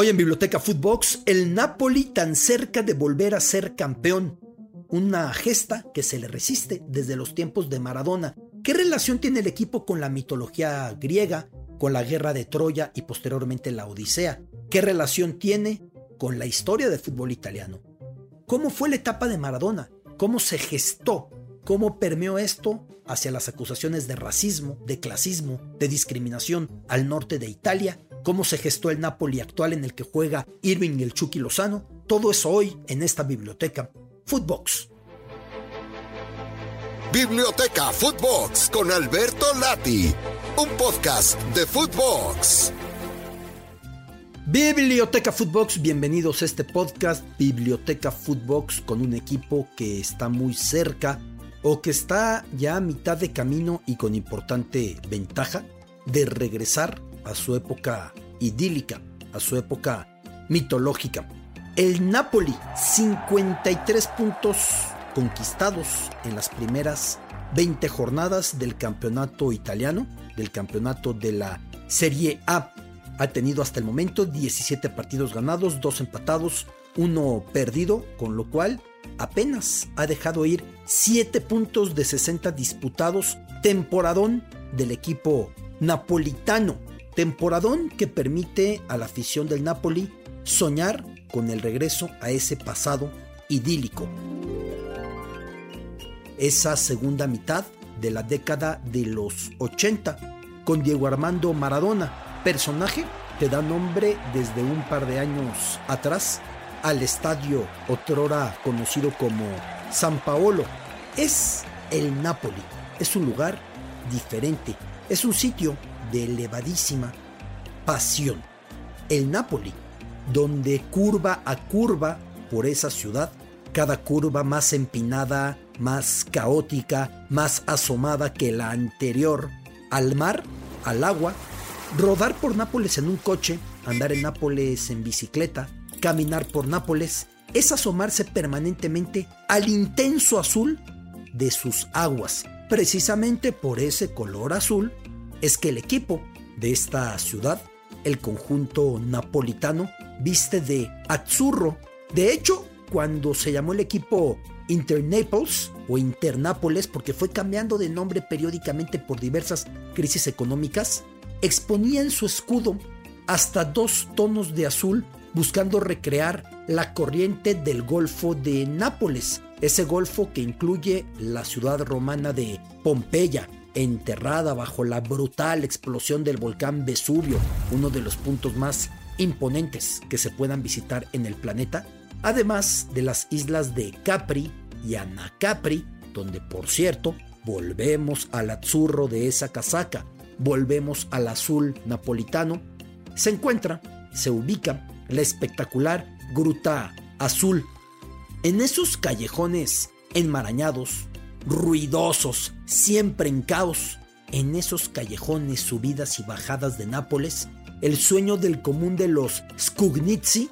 Hoy en Biblioteca Footbox, el Napoli tan cerca de volver a ser campeón. Una gesta que se le resiste desde los tiempos de Maradona. ¿Qué relación tiene el equipo con la mitología griega, con la guerra de Troya y posteriormente la Odisea? ¿Qué relación tiene con la historia del fútbol italiano? ¿Cómo fue la etapa de Maradona? ¿Cómo se gestó? ¿Cómo permeó esto hacia las acusaciones de racismo, de clasismo, de discriminación al norte de Italia? ¿Cómo se gestó el Napoli actual en el que juega Irving y el Chucky Lozano? Todo eso hoy en esta biblioteca. Footbox. Biblioteca Footbox con Alberto Lati, un podcast de Footbox. Biblioteca Footbox, bienvenidos a este podcast Biblioteca Footbox con un equipo que está muy cerca o que está ya a mitad de camino y con importante ventaja de regresar a su época idílica, a su época mitológica. El Napoli, 53 puntos conquistados en las primeras 20 jornadas del campeonato italiano, del campeonato de la Serie A ha tenido hasta el momento 17 partidos ganados, 2 empatados, 1 perdido, con lo cual apenas ha dejado ir 7 puntos de 60 disputados, temporadón del equipo napolitano, temporadón que permite a la afición del Napoli soñar con el regreso a ese pasado idílico. Esa segunda mitad de la década de los 80, con Diego Armando Maradona, personaje que da nombre desde un par de años atrás al estadio otrora conocido como San Paolo. Es el Napoli, es un lugar diferente, es un sitio de elevadísima pasión. El Napoli, donde curva a curva por esa ciudad, cada curva más empinada, más caótica, más asomada que la anterior, al mar, al agua, Rodar por Nápoles en un coche, andar en Nápoles en bicicleta, caminar por Nápoles, es asomarse permanentemente al intenso azul de sus aguas. Precisamente por ese color azul es que el equipo de esta ciudad, el conjunto napolitano, viste de azzurro. De hecho, cuando se llamó el equipo Inter-Naples o Internápoles, porque fue cambiando de nombre periódicamente por diversas crisis económicas, exponía en su escudo hasta dos tonos de azul buscando recrear la corriente del Golfo de Nápoles, ese golfo que incluye la ciudad romana de Pompeya, enterrada bajo la brutal explosión del volcán Vesubio, uno de los puntos más imponentes que se puedan visitar en el planeta, además de las islas de Capri y Anacapri, donde por cierto volvemos al azurro de esa casaca, volvemos al azul napolitano, se encuentra, se ubica la espectacular Gruta Azul. En esos callejones enmarañados, ruidosos, siempre en caos, en esos callejones subidas y bajadas de Nápoles, el sueño del común de los Scugnizzi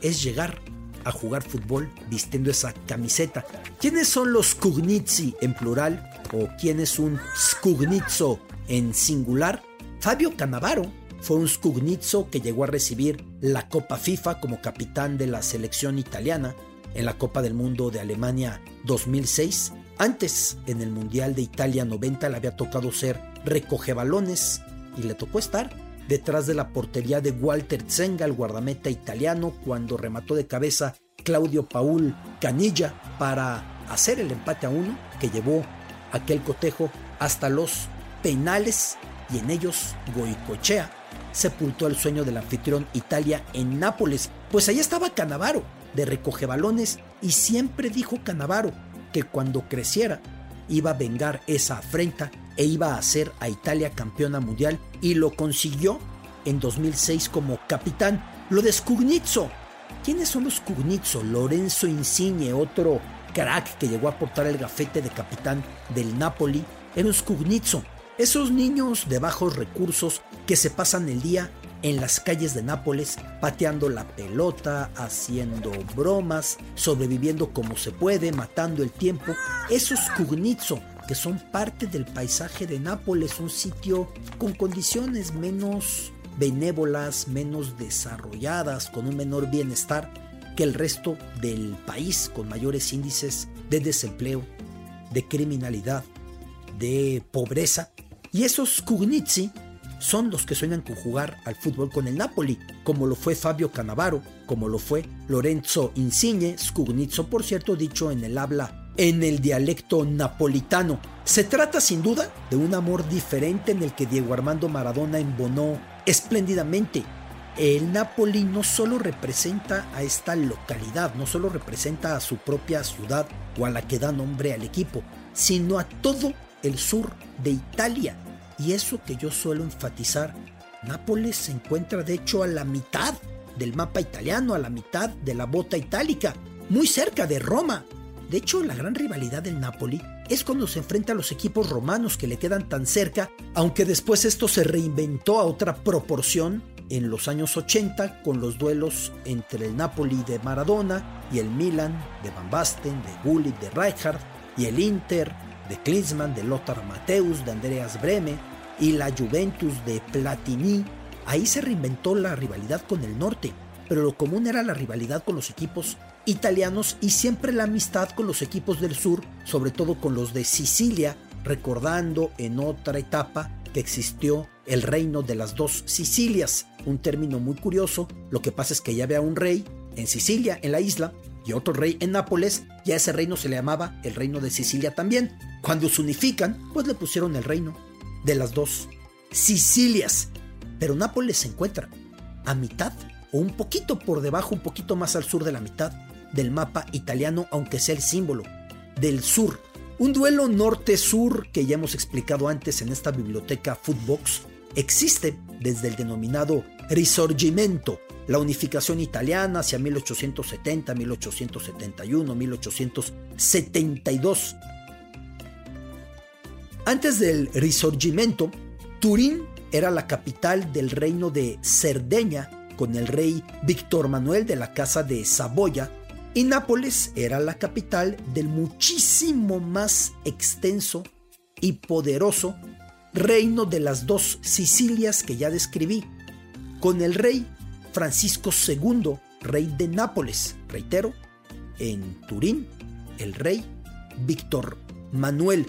es llegar a jugar fútbol vistiendo esa camiseta. ¿Quiénes son los Scugnizzi en plural? ¿O quién es un Scugnizzo en singular, Fabio Cannavaro fue un scugnizzo que llegó a recibir la Copa FIFA como capitán de la selección italiana en la Copa del Mundo de Alemania 2006. Antes, en el Mundial de Italia 90, le había tocado ser recoge balones y le tocó estar detrás de la portería de Walter Zenga, el guardameta italiano, cuando remató de cabeza Claudio Paul Canilla para hacer el empate a uno que llevó aquel cotejo hasta los penales y en ellos Goicochea sepultó el sueño del anfitrión Italia en Nápoles, pues allá estaba Canavaro de recoge balones y siempre dijo Canavaro que cuando creciera iba a vengar esa afrenta e iba a hacer a Italia campeona mundial y lo consiguió en 2006 como capitán. Lo de Scugnizzo. ¿Quiénes son los Scugnizzo? Lorenzo Insigne, otro crack que llegó a portar el gafete de capitán del Napoli, era un esos niños de bajos recursos que se pasan el día en las calles de Nápoles pateando la pelota, haciendo bromas, sobreviviendo como se puede, matando el tiempo. Esos Cugnizzo que son parte del paisaje de Nápoles, un sitio con condiciones menos benévolas, menos desarrolladas, con un menor bienestar que el resto del país, con mayores índices de desempleo, de criminalidad, de pobreza. Y esos Cugnizzi son los que sueñan con jugar al fútbol con el Napoli, como lo fue Fabio Cannavaro, como lo fue Lorenzo Insigne, Scugnizzo por cierto dicho en el habla en el dialecto napolitano. Se trata sin duda de un amor diferente en el que Diego Armando Maradona embonó espléndidamente. El Napoli no solo representa a esta localidad, no solo representa a su propia ciudad o a la que da nombre al equipo, sino a todo el sur de Italia. Y eso que yo suelo enfatizar, Nápoles se encuentra de hecho a la mitad del mapa italiano, a la mitad de la bota itálica, muy cerca de Roma. De hecho, la gran rivalidad del Napoli es cuando se enfrenta a los equipos romanos que le quedan tan cerca, aunque después esto se reinventó a otra proporción en los años 80 con los duelos entre el Napoli de Maradona y el Milan de Van Basten, de Gullit, de Rijkaard y el Inter de Klinsmann, de Lothar Matthäus, de Andreas Breme y la Juventus de Platini. Ahí se reinventó la rivalidad con el norte, pero lo común era la rivalidad con los equipos italianos y siempre la amistad con los equipos del sur, sobre todo con los de Sicilia, recordando en otra etapa que existió el reino de las dos Sicilias, un término muy curioso, lo que pasa es que ya había un rey en Sicilia, en la isla, y otro rey en Nápoles, ya ese reino se le llamaba el reino de Sicilia también. Cuando se unifican, pues le pusieron el reino de las dos Sicilias. Pero Nápoles se encuentra a mitad o un poquito por debajo, un poquito más al sur de la mitad del mapa italiano, aunque sea el símbolo del sur. Un duelo norte-sur que ya hemos explicado antes en esta biblioteca Footbox existe desde el denominado Risorgimento, la unificación italiana hacia 1870, 1871, 1872. Antes del Risorgimento, Turín era la capital del reino de Cerdeña con el rey Víctor Manuel de la Casa de Saboya y Nápoles era la capital del muchísimo más extenso y poderoso reino de las dos Sicilias que ya describí, con el rey Francisco II, rey de Nápoles, reitero, en Turín, el rey Víctor Manuel.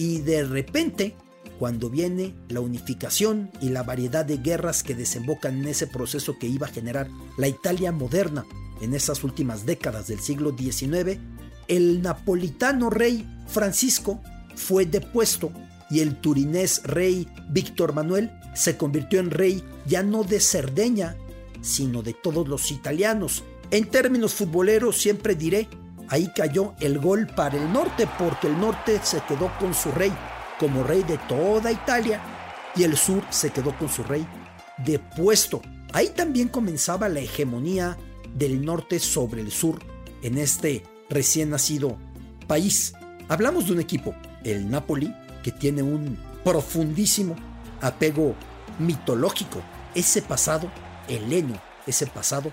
Y de repente, cuando viene la unificación y la variedad de guerras que desembocan en ese proceso que iba a generar la Italia moderna en esas últimas décadas del siglo XIX, el napolitano rey Francisco fue depuesto y el turinés rey Víctor Manuel se convirtió en rey ya no de Cerdeña, sino de todos los italianos. En términos futboleros siempre diré, ahí cayó el gol para el norte porque el norte se quedó con su rey como rey de toda Italia y el sur se quedó con su rey depuesto. Ahí también comenzaba la hegemonía del norte sobre el sur en este recién nacido país. Hablamos de un equipo, el Napoli, que tiene un profundísimo apego mitológico, ese pasado heleno, ese pasado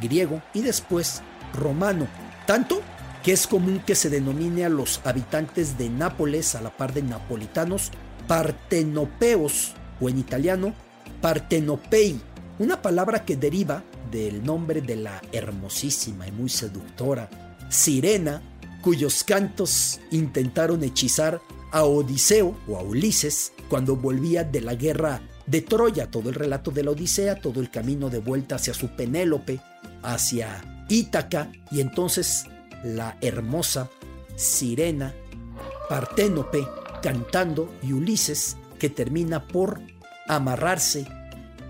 griego y después romano, tanto que es común que se denomine a los habitantes de Nápoles, a la par de napolitanos, partenopeos o en italiano partenopei, una palabra que deriva del nombre de la hermosísima y muy seductora Sirena, cuyos cantos intentaron hechizar a Odiseo o a Ulises cuando volvía de la guerra de Troya, todo el relato de la Odisea, todo el camino de vuelta hacia su Penélope, hacia Ítaca, y entonces la hermosa sirena Parténope cantando y Ulises que termina por amarrarse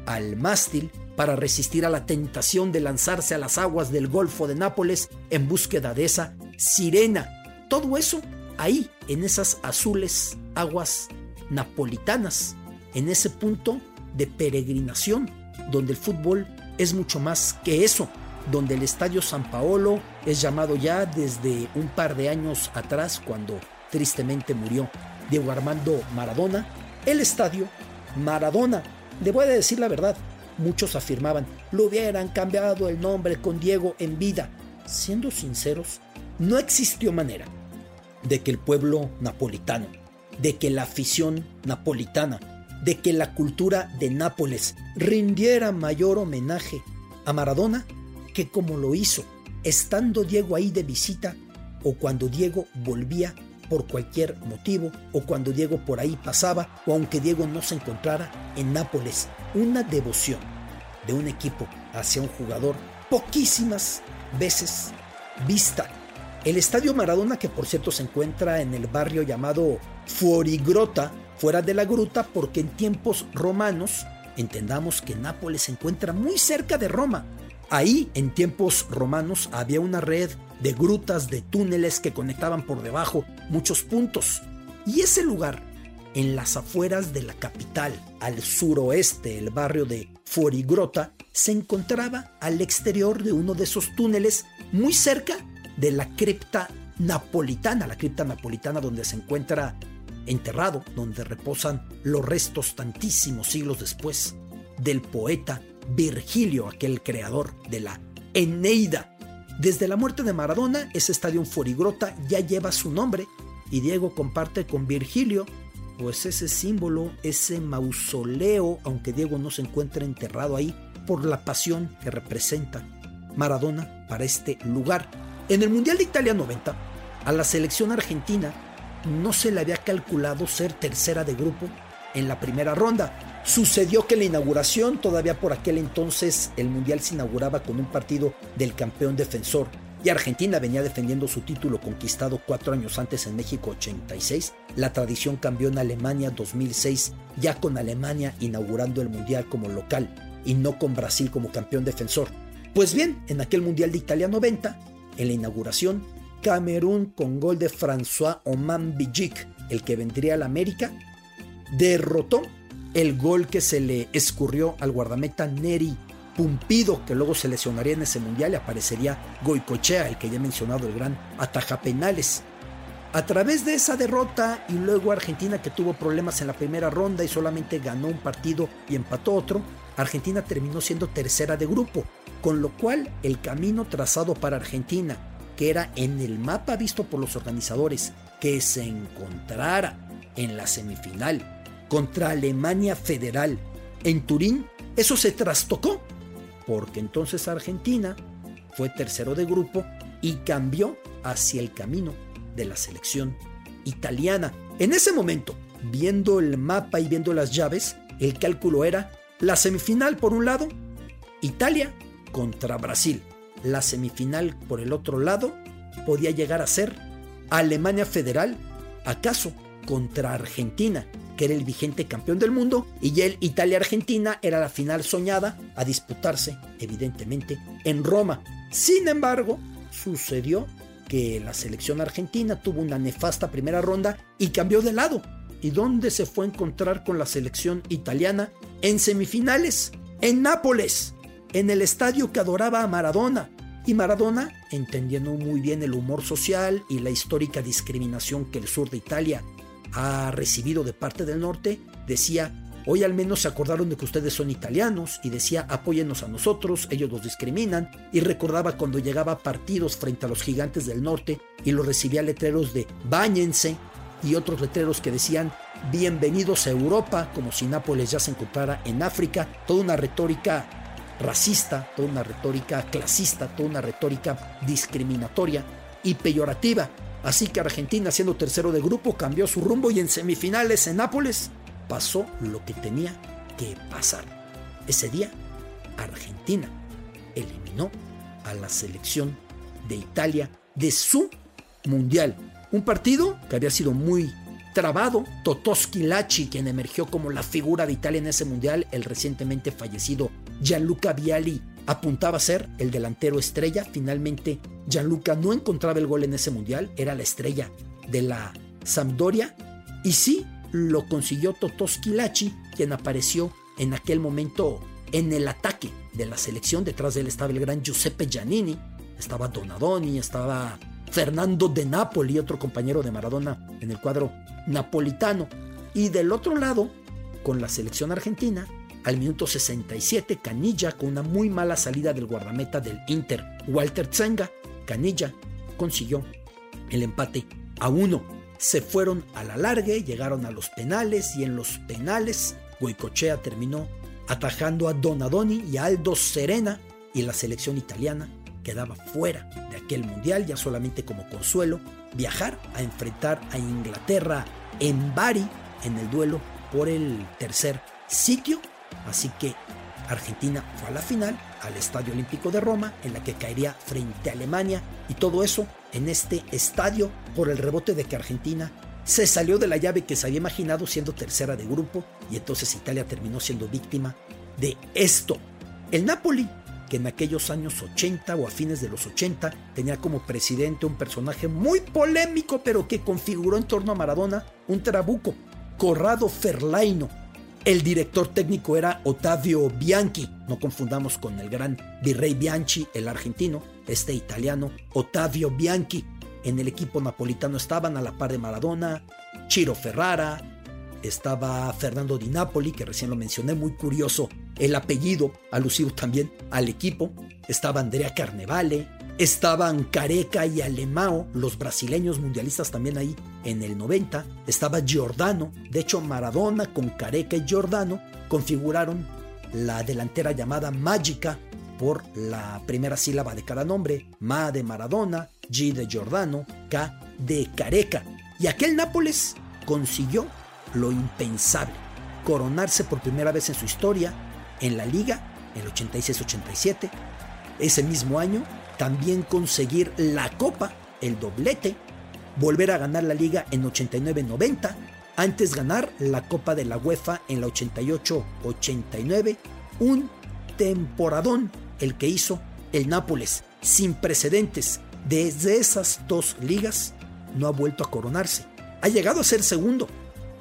al mástil para resistir a la tentación de lanzarse a las aguas del Golfo de Nápoles en búsqueda de esa sirena. Todo eso ahí, en esas azules aguas napolitanas, en ese punto de peregrinación, donde el fútbol es mucho más que eso, donde el Estadio San Paolo es llamado ya desde un par de años atrás, cuando tristemente murió Diego Armando Maradona, el Estadio Maradona. Le voy a decir la verdad, muchos afirmaban, lo hubieran cambiado el nombre con Diego en vida. Siendo sinceros, no existió manera de que el pueblo napolitano, de que la afición napolitana de que la cultura de Nápoles rindiera mayor homenaje a Maradona que como lo hizo, estando Diego ahí de visita o cuando Diego volvía por cualquier motivo o cuando Diego por ahí pasaba o aunque Diego no se encontrara en Nápoles. Una devoción de un equipo hacia un jugador poquísimas veces vista. El Estadio Maradona, que por cierto se encuentra en el barrio llamado Fuorigrota, fuera de la gruta, porque en tiempos romanos, entendamos que Nápoles se encuentra muy cerca de Roma. Ahí, en tiempos romanos, había una red de grutas, de túneles que conectaban por debajo muchos puntos. Y ese lugar, en las afueras de la capital, al suroeste, el barrio de Fuorigrota, se encontraba al exterior de uno de esos túneles, muy cerca de la cripta napolitana, la cripta napolitana donde se encuentra enterrado, donde reposan los restos tantísimos siglos después del poeta Virgilio, aquel creador de la Eneida. Desde la muerte de Maradona, ese estadio Forigrota ya lleva su nombre y Diego comparte con Virgilio pues ese símbolo, ese mausoleo, aunque Diego no se encuentra enterrado ahí, por la pasión que representa Maradona para este lugar. En el Mundial de Italia 90, a la selección argentina no se le había calculado ser tercera de grupo en la primera ronda. Sucedió que la inauguración, todavía por aquel entonces el Mundial se inauguraba con un partido del campeón defensor y Argentina venía defendiendo su título conquistado cuatro años antes en México 86. La tradición cambió en Alemania 2006, ya con Alemania inaugurando el Mundial como local y no con Brasil como campeón defensor. Pues bien, en aquel Mundial de Italia 90, en la inauguración, Camerún con gol de François Oman Bijik, el que vendría a la América, derrotó el gol que se le escurrió al guardameta Neri Pumpido, que luego se lesionaría en ese mundial y aparecería Goicochea, el que ya he mencionado, el gran ataja penales. A través de esa derrota y luego Argentina que tuvo problemas en la primera ronda y solamente ganó un partido y empató otro, Argentina terminó siendo tercera de grupo, con lo cual el camino trazado para Argentina, que era en el mapa visto por los organizadores, que se encontrara en la semifinal contra Alemania Federal en Turín, eso se trastocó, porque entonces Argentina fue tercero de grupo y cambió hacia el camino de la selección italiana. En ese momento, viendo el mapa y viendo las llaves, el cálculo era la semifinal por un lado, Italia contra Brasil. La semifinal por el otro lado podía llegar a ser Alemania Federal, acaso contra Argentina que era el vigente campeón del mundo, y el Italia-Argentina era la final soñada a disputarse, evidentemente, en Roma. Sin embargo, sucedió que la selección argentina tuvo una nefasta primera ronda y cambió de lado. ¿Y dónde se fue a encontrar con la selección italiana? En semifinales, en Nápoles, en el estadio que adoraba a Maradona. Y Maradona, entendiendo muy bien el humor social y la histórica discriminación que el sur de Italia ha recibido de parte del norte, decía, hoy al menos se acordaron de que ustedes son italianos y decía, apóyennos a nosotros, ellos los discriminan, y recordaba cuando llegaba a partidos frente a los gigantes del norte y los recibía letreros de báñense y otros letreros que decían, bienvenidos a Europa, como si Nápoles ya se encontrara en África, toda una retórica racista, toda una retórica clasista, toda una retórica discriminatoria y peyorativa Así que Argentina, siendo tercero de grupo, cambió su rumbo y en semifinales en Nápoles pasó lo que tenía que pasar. Ese día, Argentina eliminó a la selección de Italia de su mundial. Un partido que había sido muy trabado. Totoski Lachi, quien emergió como la figura de Italia en ese mundial, el recientemente fallecido Gianluca Vialli, apuntaba a ser el delantero estrella. Finalmente, Gianluca no encontraba el gol en ese mundial, era la estrella de la Sampdoria. Y sí, lo consiguió Totoski Lachi, quien apareció en aquel momento en el ataque de la selección. Detrás de él estaba el gran Giuseppe Giannini, estaba Donadoni, estaba Fernando de Napoli, otro compañero de Maradona en el cuadro napolitano. Y del otro lado, con la selección argentina, al minuto 67, Canilla, con una muy mala salida del guardameta del Inter, Walter Zenga, Canilla consiguió el empate a uno. Se fueron a la larga, llegaron a los penales y en los penales Goicochea terminó atajando a Donadoni y a Aldo Serena y la selección italiana quedaba fuera de aquel mundial ya solamente como consuelo viajar a enfrentar a Inglaterra en Bari en el duelo por el tercer sitio. Así que Argentina fue a la final, al Estadio Olímpico de Roma, en la que caería frente a Alemania y todo eso en este estadio por el rebote de que Argentina se salió de la llave que se había imaginado siendo tercera de grupo y entonces Italia terminó siendo víctima de esto. El Napoli, que en aquellos años 80 o a fines de los 80 tenía como presidente un personaje muy polémico pero que configuró en torno a Maradona un trabuco, Corrado Ferlaino. El director técnico era Ottavio Bianchi, no confundamos con el gran virrey Bianchi, el argentino, este italiano, Ottavio Bianchi. En el equipo napolitano estaban a la par de Maradona, Chiro Ferrara, estaba Fernando Di Napoli, que recién lo mencioné, muy curioso el apellido, alusivo también al equipo, estaba Andrea Carnevale, estaban Careca y Alemao, los brasileños mundialistas también ahí en el 90, estaba Giordano, de hecho Maradona con Careca y Giordano configuraron la delantera llamada Mágica por la primera sílaba de cada nombre, Ma de Maradona, G de Giordano, K de Careca. Y aquel Nápoles consiguió lo impensable, coronarse por primera vez en su historia en la liga, en el 86-87. Ese mismo año también conseguir la copa, el doblete, volver a ganar la liga en 89-90, antes ganar la copa de la UEFA en la 88-89, un temporadón el que hizo el Nápoles, sin precedentes. Desde esas dos ligas no ha vuelto a coronarse. Ha llegado a ser segundo,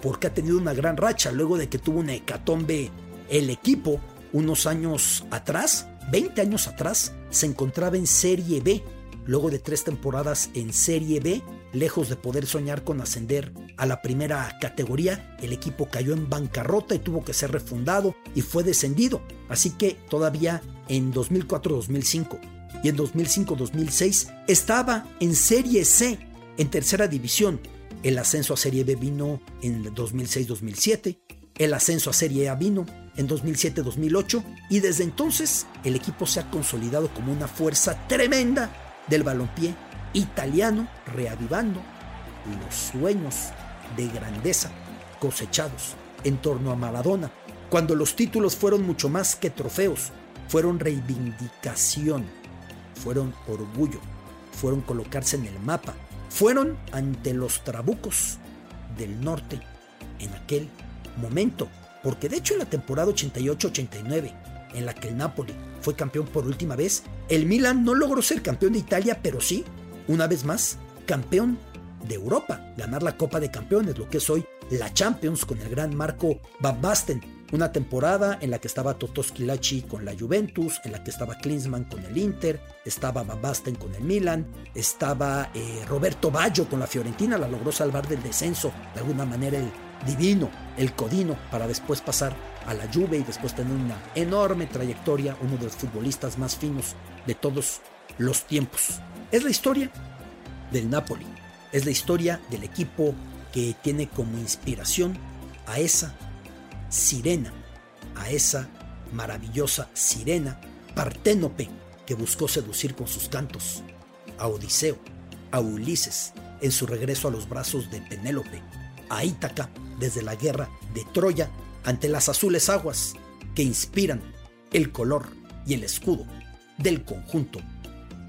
porque ha tenido una gran racha luego de que tuvo una hecatombe el equipo unos años atrás, 20 años atrás, se encontraba en Serie B. Luego de tres temporadas en Serie B, lejos de poder soñar con ascender a la primera categoría, el equipo cayó en bancarrota y tuvo que ser refundado y fue descendido. Así que todavía en 2004-2005 y en 2005-2006 estaba en Serie C, en tercera división. El ascenso a Serie B vino en 2006-2007, el ascenso a Serie A vino en 2007-2008 y desde entonces el equipo se ha consolidado como una fuerza tremenda del balompié italiano, reavivando los sueños de grandeza cosechados en torno a Maradona, cuando los títulos fueron mucho más que trofeos, fueron reivindicación, fueron orgullo, fueron colocarse en el mapa, fueron ante los trabucos del norte en aquel momento porque de hecho en la temporada 88-89, en la que el Napoli fue campeón por última vez, el Milan no logró ser campeón de Italia, pero sí, una vez más, campeón de Europa, ganar la Copa de Campeones, lo que es hoy la Champions con el gran Marco Van Basten. Una temporada en la que estaba Toto Schilacci con la Juventus, en la que estaba Klinsmann con el Inter, estaba Van Basten con el Milan, estaba eh, Roberto Baggio con la Fiorentina, la logró salvar del descenso, de alguna manera el divino, el Codino, para después pasar a la Juve y después tener una enorme trayectoria, uno de los futbolistas más finos de todos los tiempos. Es la historia del Napoli, es la historia del equipo que tiene como inspiración a esa sirena, a esa maravillosa sirena Parténope que buscó seducir con sus cantos a Odiseo, a Ulises en su regreso a los brazos de Penélope, a Ítaca desde la guerra de Troya ante las azules aguas que inspiran el color y el escudo del conjunto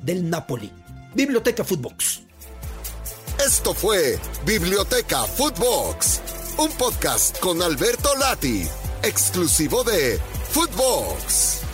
del Napoli. Biblioteca Footbox. Esto fue Biblioteca Footbox, un podcast con Alberto Lati, exclusivo de Footbox.